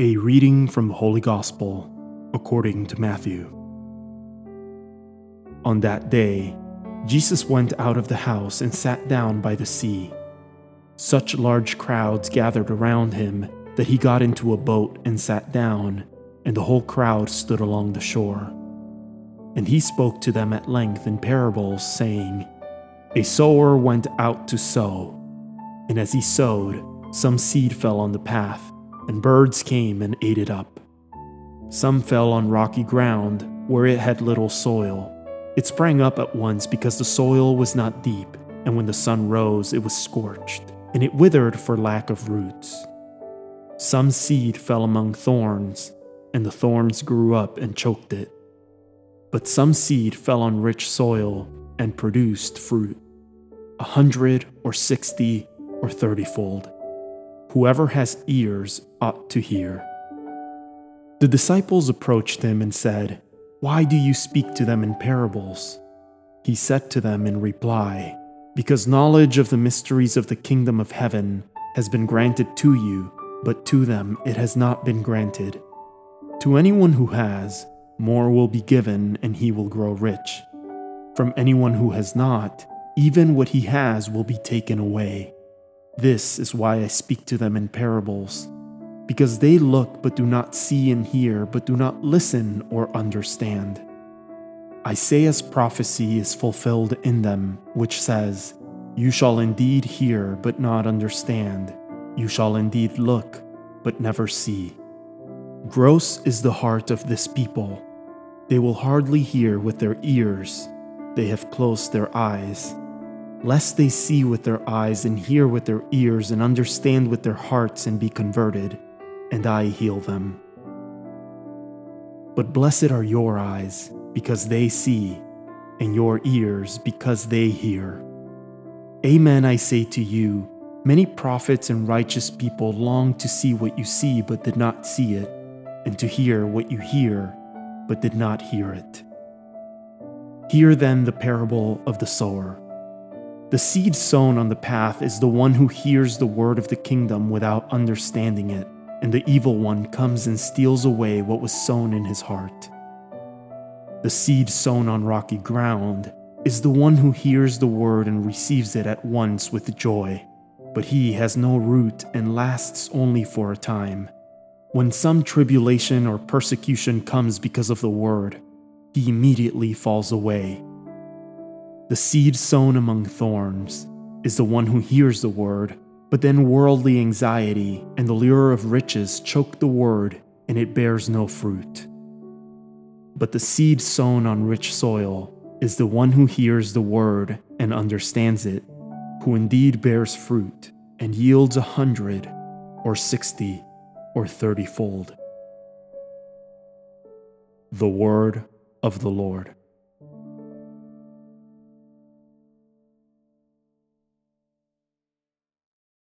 A reading from the Holy Gospel according to Matthew. On that day, Jesus went out of the house and sat down by the sea. Such large crowds gathered around him that he got into a boat and sat down, and the whole crowd stood along the shore. And he spoke to them at length in parables, saying, A sower went out to sow, and as he sowed, some seed fell on the path and birds came and ate it up. Some fell on rocky ground where it had little soil. It sprang up at once because the soil was not deep, and when the sun rose, it was scorched, and it withered for lack of roots. Some seed fell among thorns, and the thorns grew up and choked it. But some seed fell on rich soil and produced fruit, a hundred or sixty or thirtyfold. Whoever has ears ought to hear. The disciples approached him and said, Why do you speak to them in parables? He said to them in reply, Because knowledge of the mysteries of the kingdom of heaven has been granted to you, but to them it has not been granted. To anyone who has, more will be given, and he will grow rich. From anyone who has not, even what he has will be taken away. This is why I speak to them in parables, because they look but do not see and hear, but do not listen or understand. Isaiah's prophecy is fulfilled in them, which says, You shall indeed hear, but not understand. You shall indeed look, but never see. Gross is the heart of this people. They will hardly hear with their ears, they have closed their eyes lest they see with their eyes and hear with their ears and understand with their hearts and be converted, and I heal them. But blessed are your eyes, because they see, and your ears, because they hear. Amen, I say to you, many prophets and righteous people longed to see what you see, but did not see it, and to hear what you hear, but did not hear it. Hear then the parable of the sower. The seed sown on the path is the one who hears the word of the kingdom without understanding it, and the evil one comes and steals away what was sown in his heart. The seed sown on rocky ground is the one who hears the word and receives it at once with joy, but he has no root and lasts only for a time. When some tribulation or persecution comes because of the word, he immediately falls away. The seed sown among thorns is the one who hears the word, but then worldly anxiety and the lure of riches choke the word, and it bears no fruit. But the seed sown on rich soil is the one who hears the word and understands it, who indeed bears fruit and yields a hundred, or sixty, or thirtyfold. The Word of the Lord.